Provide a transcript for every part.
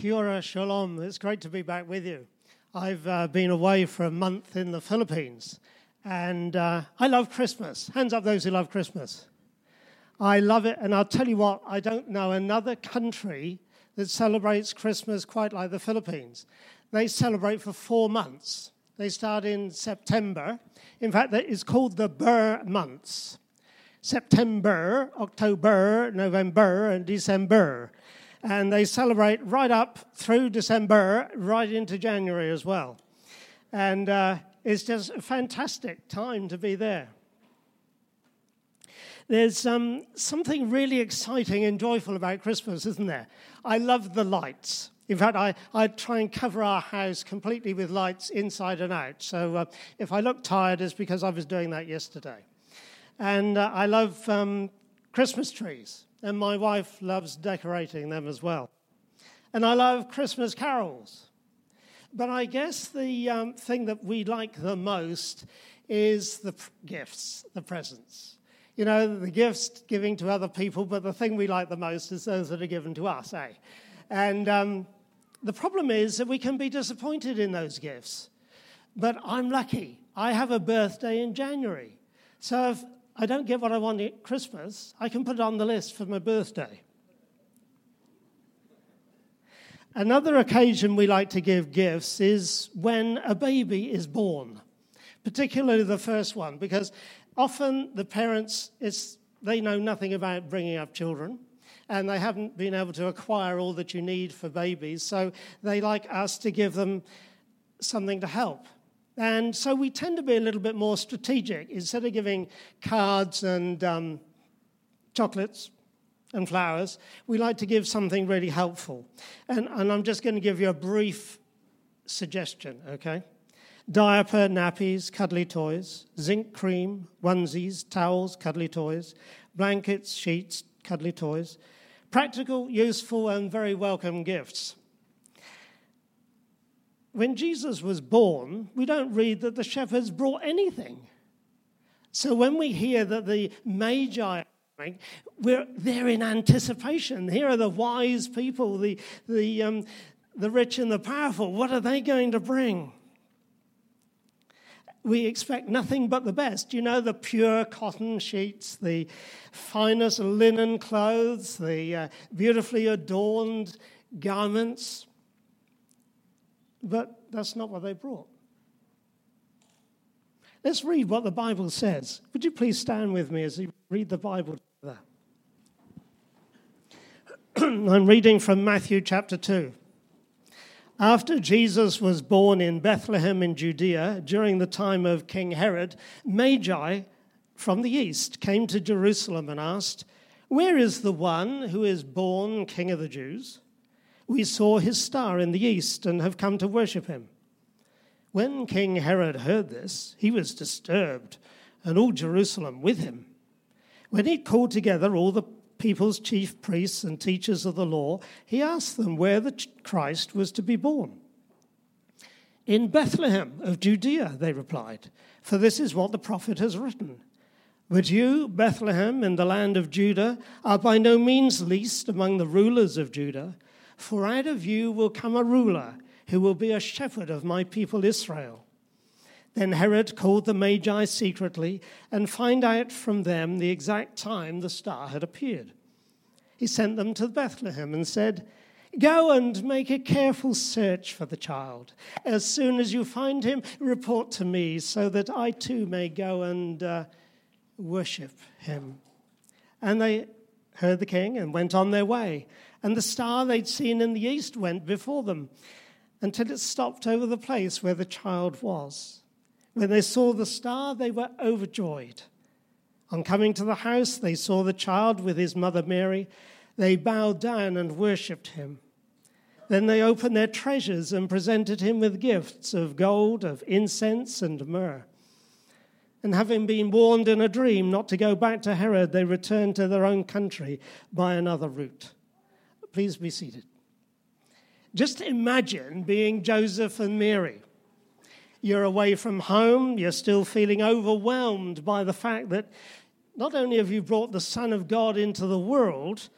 Kia ora, shalom. It's great to be back with you. I've uh, been away for a month in the Philippines, and uh, I love Christmas. Hands up those who love Christmas. I love it, and I'll tell you what, I don't know another country that celebrates Christmas quite like the Philippines. They celebrate for four months. They start in September. In fact, it's called the Ber months September, October, November, and December and they celebrate right up through December, right into January as well. And uh, it's just a fantastic time to be there. There's um, something really exciting and joyful about Christmas, isn't there? I love the lights. In fact, I, I try and cover our house completely with lights inside and out. So uh, if I look tired, it's because I was doing that yesterday. And uh, I love um, Christmas trees and my wife loves decorating them as well. And I love Christmas carols. But I guess the um, thing that we like the most is the gifts, the presents. You know, the gifts giving to other people, but the thing we like the most is those that are given to us, eh? And um, the problem is that we can be disappointed in those gifts. But I'm lucky. I have a birthday in January. So if I don't get what I want at Christmas, I can put it on the list for my birthday. Another occasion we like to give gifts is when a baby is born, particularly the first one, because often the parents, they know nothing about bringing up children and they haven't been able to acquire all that you need for babies, so they like us to give them something to help. And so we tend to be a little bit more strategic. Instead of giving cards and um, chocolates and flowers, we like to give something really helpful. And, and I'm just going to give you a brief suggestion, okay? Diaper, nappies, cuddly toys, zinc cream, onesies, towels, cuddly toys, blankets, sheets, cuddly toys. Practical, useful, and very welcome gifts when Jesus was born, we don't read that the shepherds brought anything. So when we hear that the Magi we're there in anticipation. Here are the wise people, the, the, um, the rich and the powerful. What are they going to bring? We expect nothing but the best. You know, the pure cotton sheets, the finest linen clothes, the uh, beautifully adorned garments. But that's not what they brought. Let's read what the Bible says. Would you please stand with me as we read the Bible together? I'm reading from Matthew chapter 2. After Jesus was born in Bethlehem in Judea during the time of King Herod, Magi from the east came to Jerusalem and asked, Where is the one who is born King of the Jews? We saw his star in the east and have come to worship him. When King Herod heard this, he was disturbed, and all Jerusalem with him. When he called together all the people's chief priests and teachers of the law, he asked them where the Christ was to be born. In Bethlehem of Judea, they replied, for this is what the prophet has written. But you, Bethlehem, in the land of Judah, are by no means least among the rulers of Judah. For out of you will come a ruler who will be a shepherd of my people Israel. Then Herod called the Magi secretly and find out from them the exact time the star had appeared. He sent them to Bethlehem and said, Go and make a careful search for the child. As soon as you find him, report to me so that I too may go and uh, worship him. And they heard the king and went on their way and the star they'd seen in the east went before them until it stopped over the place where the child was. When they saw the star, they were overjoyed. On coming to the house, they saw the child with his mother Mary. They bowed down and worshipped him. Then they opened their treasures and presented him with gifts of gold, of incense, and myrrh. And having been warned in a dream not to go back to Herod, they returned to their own country by another route. Please be seated. Just imagine being Joseph and Mary. You're away from home, you're still feeling overwhelmed by the fact that not only have you brought the Son of God into the world,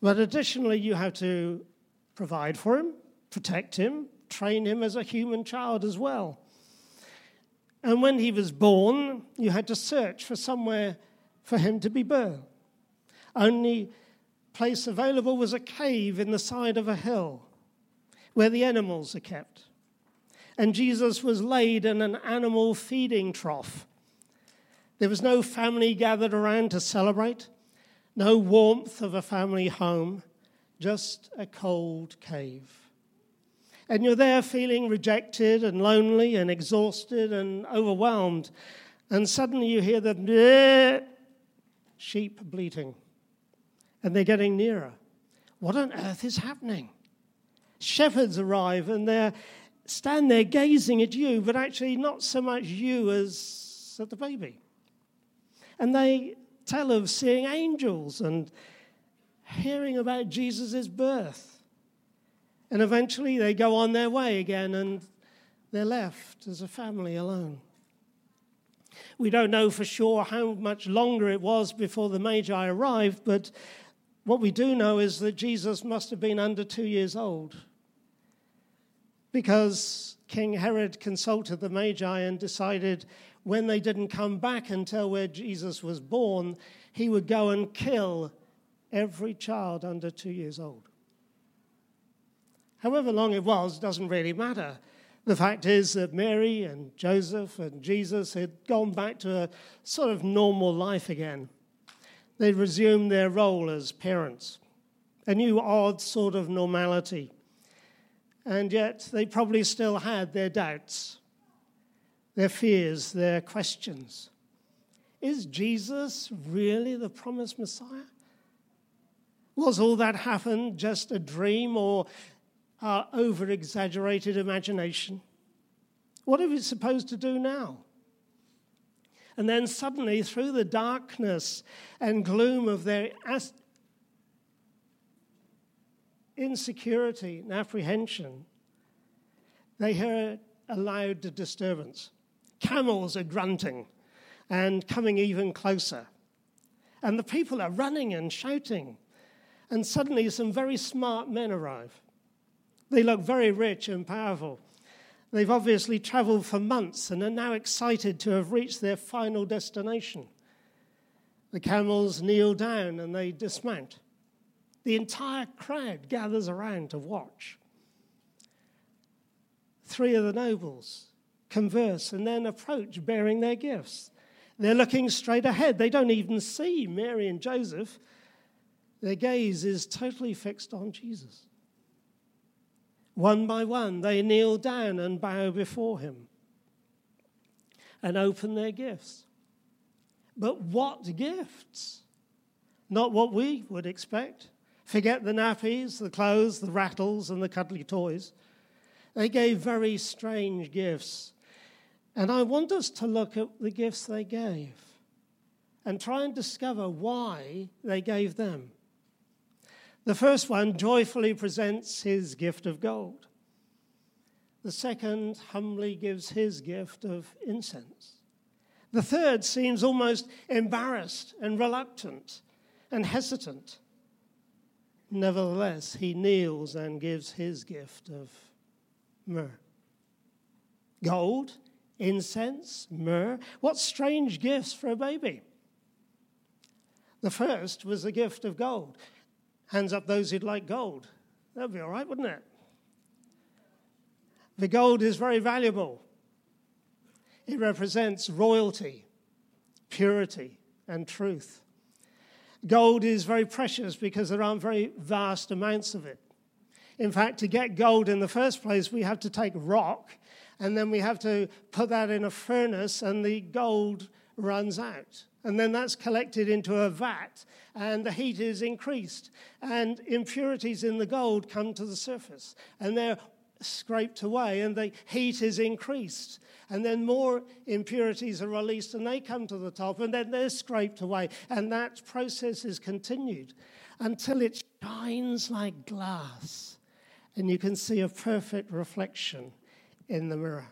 but additionally you have to provide for him, protect him, train him as a human child as well. And when he was born, you had to search for somewhere for him to be born. Only place available was a cave in the side of a hill where the animals are kept. And Jesus was laid in an animal feeding trough. There was no family gathered around to celebrate, no warmth of a family home, just a cold cave. And you're there feeling rejected and lonely and exhausted and overwhelmed. And suddenly you hear the sheep bleating and they're getting nearer. What on earth is happening? Shepherds arrive and they stand there gazing at you, but actually not so much you as at the baby. And they tell of seeing angels and hearing about Jesus' birth. And eventually they go on their way again and they're left as a family alone. We don't know for sure how much longer it was before the Magi arrived, but what we do know is that Jesus must have been under two years old because King Herod consulted the Magi and decided when they didn't come back and tell where Jesus was born, he would go and kill every child under two years old. However long it was, doesn't really matter. The fact is that Mary and Joseph and Jesus had gone back to a sort of normal life again. They resumed their role as parents, a new odd sort of normality. And yet they probably still had their doubts, their fears, their questions. Is Jesus really the promised Messiah? Was all that happened just a dream or our over exaggerated imagination? What are we supposed to do now? And then suddenly, through the darkness and gloom of their insecurity and apprehension, they hear a loud disturbance. Camels are grunting and coming even closer. And the people are running and shouting. And suddenly, some very smart men arrive. They look very rich and powerful. They've obviously traveled for months and are now excited to have reached their final destination. The camels kneel down and they dismount. The entire crowd gathers around to watch. Three of the nobles converse and then approach bearing their gifts. They're looking straight ahead. They don't even see Mary and Joseph. Their gaze is totally fixed on Jesus. One by one, they kneel down and bow before him and open their gifts. But what gifts? Not what we would expect. Forget the nappies, the clothes, the rattles, and the cuddly toys. They gave very strange gifts. And I want us to look at the gifts they gave and try and discover why they gave them. The first one joyfully presents his gift of gold. The second humbly gives his gift of incense. The third seems almost embarrassed and reluctant and hesitant. Nevertheless, he kneels and gives his gift of myrrh. Gold, incense, myrrh. What strange gifts for a baby. The first was the gift of gold. Hands up those who'd like gold. That'd be all right, wouldn't it? The gold is very valuable. It represents royalty, purity, and truth. Gold is very precious because there aren't very vast amounts of it. In fact, to get gold in the first place, we have to take rock and then we have to put that in a furnace, and the gold runs out. And then that's collected into a vat, and the heat is increased, and impurities in the gold come to the surface, and they're scraped away, and the heat is increased. And then more impurities are released, and they come to the top, and then they're scraped away. And that process is continued until it shines like glass, and you can see a perfect reflection in the mirror.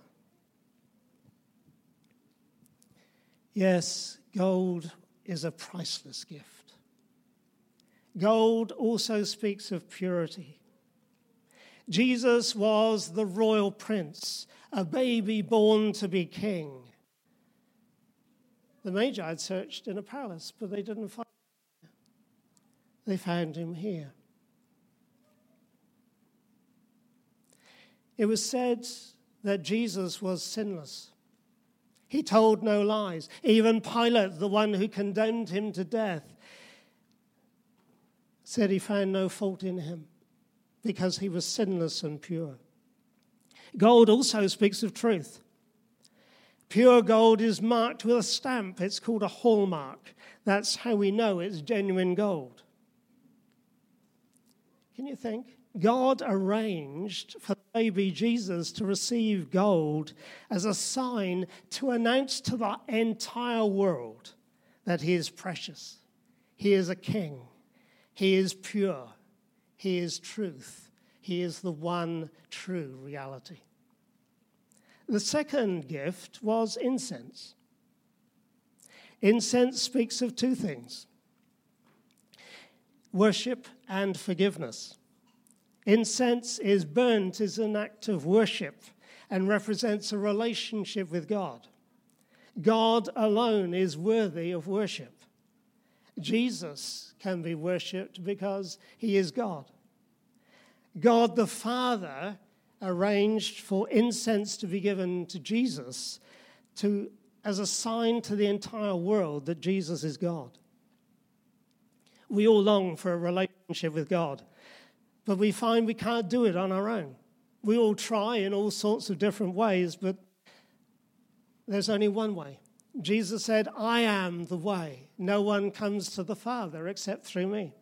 Yes, gold is a priceless gift. Gold also speaks of purity. Jesus was the royal prince, a baby born to be king. The Magi had searched in a palace, but they didn't find him. They found him here. It was said that Jesus was sinless. He told no lies. Even Pilate, the one who condemned him to death, said he found no fault in him because he was sinless and pure. Gold also speaks of truth. Pure gold is marked with a stamp. It's called a hallmark. That's how we know it's genuine gold. Can you think? God arranged for baby Jesus to receive gold as a sign to announce to the entire world that he is precious, he is a king, he is pure, he is truth, he is the one true reality. The second gift was incense. Incense speaks of two things worship and forgiveness. Incense is burnt as an act of worship and represents a relationship with God. God alone is worthy of worship. Jesus can be worshipped because he is God. God the Father arranged for incense to be given to Jesus to, as a sign to the entire world that Jesus is God. We all long for a relationship with God but we find we can't do it on our own. We all try in all sorts of different ways, but there's only one way. Jesus said, I am the way. No one comes to the Father except through me.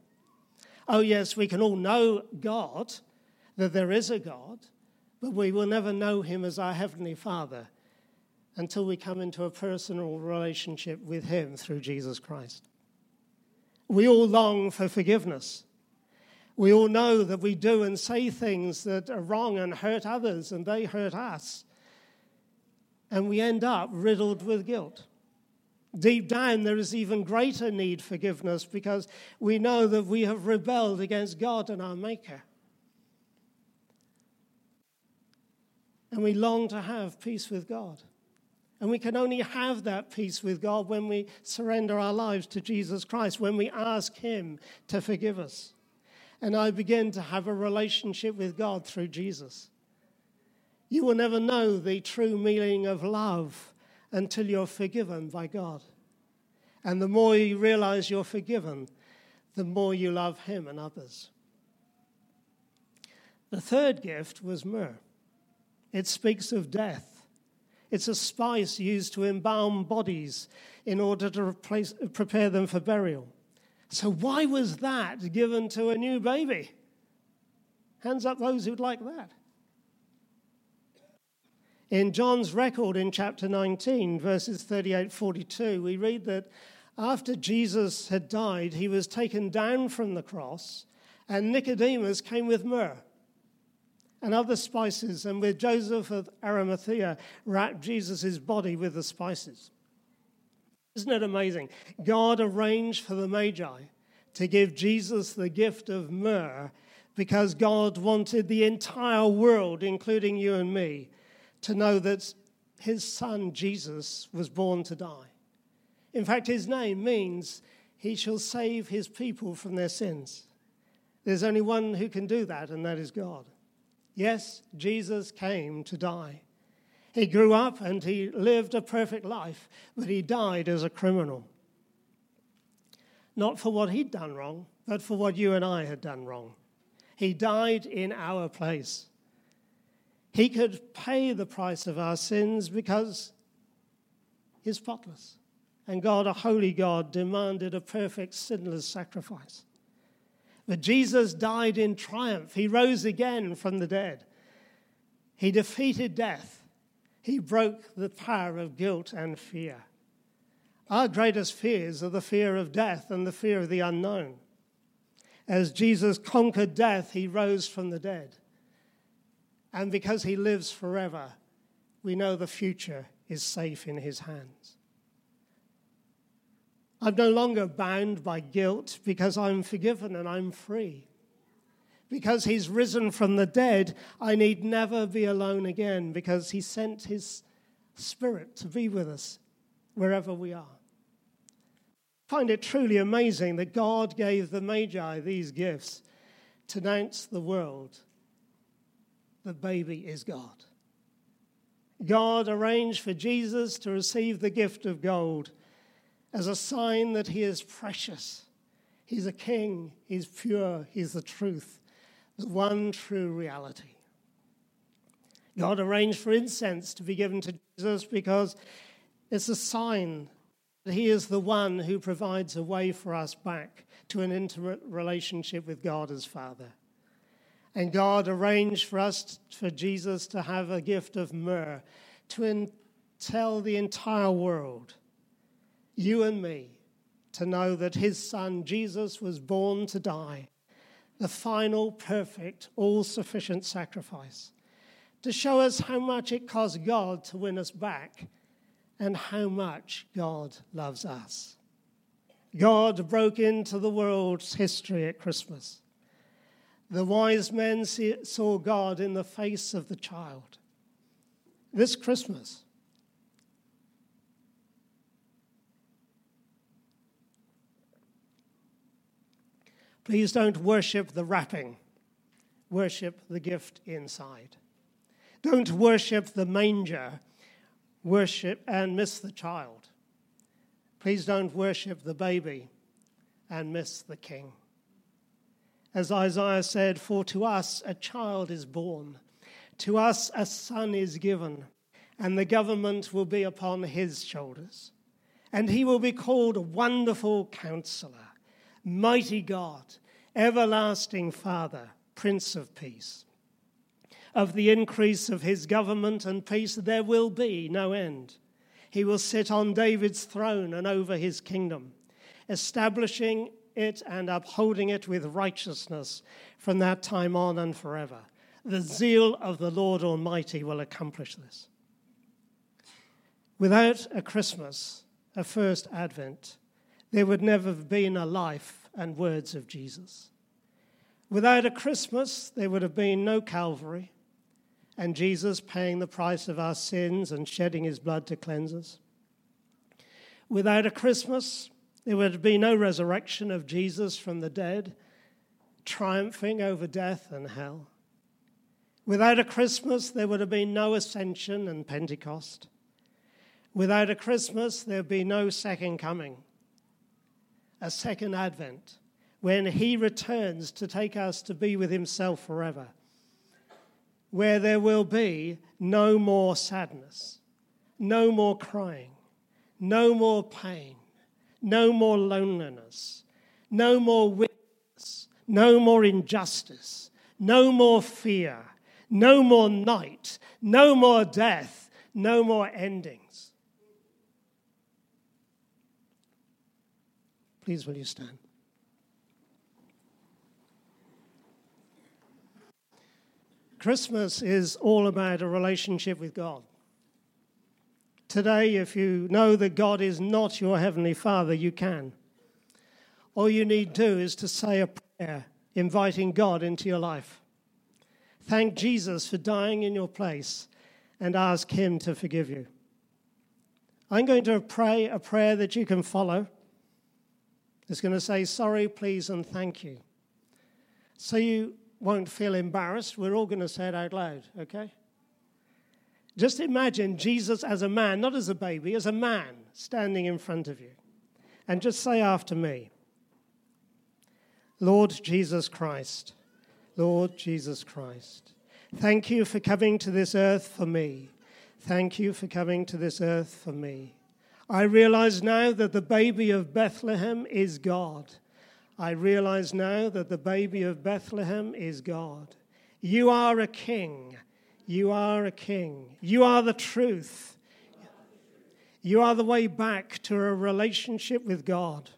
Oh, yes, we can all know God, that there is a God, but we will never know him as our Heavenly Father until we come into a personal relationship with him through Jesus Christ. We all long for forgiveness. We all know that we do and say things that are wrong and hurt others, and they hurt us. And we end up riddled with guilt. Deep down, there is even greater need for forgiveness because we know that we have rebelled against God and our Maker. And we long to have peace with God. And we can only have that peace with God when we surrender our lives to Jesus Christ, when we ask Him to forgive us and I begin to have a relationship with God through Jesus. You will never know the true meaning of love until you're forgiven by God. And the more you realize you're forgiven, the more you love Him and others. The third gift was myrrh. It speaks of death. It's a spice used to embalm bodies in order to replace, prepare them for burial. So, why was that given to a new baby? Hands up those who'd like that. In John's record in chapter 19, verses 38 42, we read that after Jesus had died, he was taken down from the cross, and Nicodemus came with myrrh and other spices, and with Joseph of Arimathea wrapped Jesus' body with the spices. Isn't it amazing? God arranged for the Magi to give Jesus the gift of myrrh because God wanted the entire world, including you and me, to know that his son Jesus was born to die. In fact, his name means he shall save his people from their sins. There's only one who can do that, and that is God. Yes, Jesus came to die. He grew up and he lived a perfect life, but he died as a criminal. Not for what he'd done wrong, but for what you and I had done wrong. He died in our place. He could pay the price of our sins because he's spotless. And God, a holy God, demanded a perfect, sinless sacrifice. But Jesus died in triumph. He rose again from the dead. He defeated death he broke the power of guilt and fear. Our greatest fears are the fear of death and the fear of the unknown. As Jesus conquered death, he rose from the dead. And because he lives forever, we know the future is safe in his hands. I'm no longer bound by guilt because I'm forgiven and I'm free. Because he's risen from the dead, I need never be alone again because he sent his spirit to be with us wherever we are. I find it truly amazing that God gave the Magi these gifts to announce the world the baby is God. God arranged for Jesus to receive the gift of gold as a sign that he is precious. He's a king, he's pure, he's the truth, the one true reality. God arranged for incense to be given to Jesus because it's a sign that he is the one who provides a way for us back to an intimate relationship with God as Father. And God arranged for us, for Jesus to have a gift of myrrh, to in, tell the entire world, you and me, to know that his son Jesus was born to die, the final, perfect, all sufficient sacrifice, to show us how much it cost God to win us back and how much God loves us. God broke into the world's history at Christmas the wise men saw God in the face of the child. This Christmas, please don't worship the wrapping, worship the gift inside. Don't worship the manger, worship and miss the child. Please don't worship the baby and miss the king. As Isaiah said, For to us a child is born, to us a son is given, and the government will be upon his shoulders. And he will be called a Wonderful Counselor, Mighty God, Everlasting Father, Prince of Peace. Of the increase of his government and peace there will be no end. He will sit on David's throne and over his kingdom, establishing it and upholding it with righteousness from that time on and forever. The zeal of the Lord Almighty will accomplish this. Without a Christmas, a first Advent, there would never have been a life and words of Jesus. Without a Christmas, there would have been no Calvary and Jesus paying the price of our sins and shedding his blood to cleanse us. Without a Christmas, there would be no resurrection of Jesus from the dead, triumphing over death and hell. Without a Christmas, there would have been no ascension and Pentecost. Without a Christmas, there would be no second coming, a second advent, when he returns to take us to be with himself forever, where there will be no more sadness, no more crying, no more pain, no more loneliness, no more witness, no more injustice, no more fear, no more night, no more death, no more endings. Please, will you stand? Christmas is all about a relationship with God. Today, if you know that God is not your Heavenly Father, you can. All you need to do is to say a prayer inviting God into your life. Thank Jesus for dying in your place and ask Him to forgive you. I'm going to pray a prayer that you can follow. It's going to say, sorry, please, and thank you. So you won't feel embarrassed. We're all going to say it out loud, okay? Just imagine Jesus as a man, not as a baby, as a man standing in front of you. And just say after me Lord Jesus Christ, Lord Jesus Christ, thank you for coming to this earth for me. Thank you for coming to this earth for me. I realize now that the baby of Bethlehem is God. I realize now that the baby of Bethlehem is God. You are a king you are a king. You are the truth. You are the way back to a relationship with God.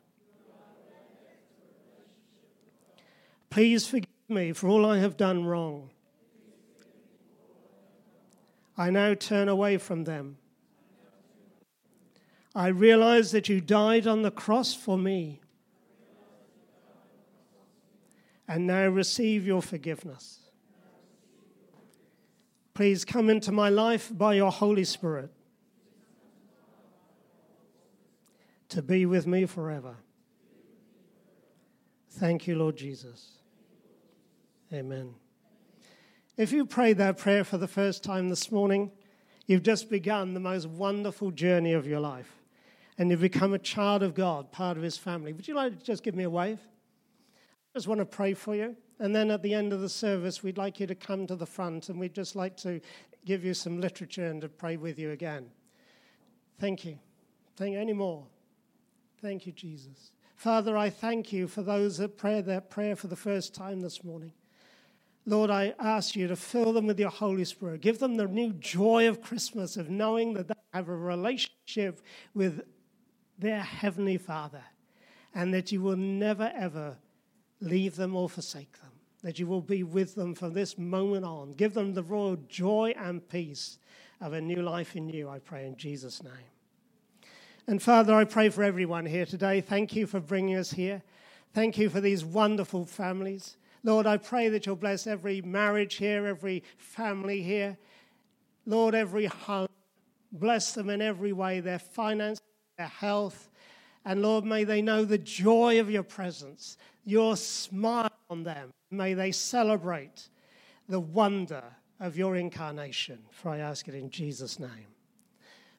Please forgive me for all I have done wrong. I now turn away from them. I realize that you died on the cross for me. and now receive your forgiveness. Please come into my life by your Holy Spirit to be with me forever. Thank you, Lord Jesus. Amen. If you prayed that prayer for the first time this morning, you've just begun the most wonderful journey of your life. And you've become a child of God, part of his family. Would you like to just give me a wave? I just want to pray for you. And then at the end of the service, we'd like you to come to the front and we'd just like to give you some literature and to pray with you again. Thank you. Thank you any more. Thank you, Jesus. Father, I thank you for those that pray that prayer for the first time this morning. Lord, I ask you to fill them with your Holy Spirit. Give them the new joy of Christmas, of knowing that they have a relationship with their Heavenly Father, and that you will never, ever leave them or forsake them, that you will be with them from this moment on. Give them the royal joy and peace of a new life in you, I pray in Jesus' name. And Father, I pray for everyone here today. Thank you for bringing us here. Thank you for these wonderful families. Lord, I pray that you'll bless every marriage here, every family here. Lord, every home. Bless them in every way their finances, their health. And Lord, may they know the joy of your presence, your smile on them. May they celebrate the wonder of your incarnation. For I ask it in Jesus' name.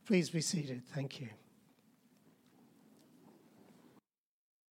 Please be seated. Thank you.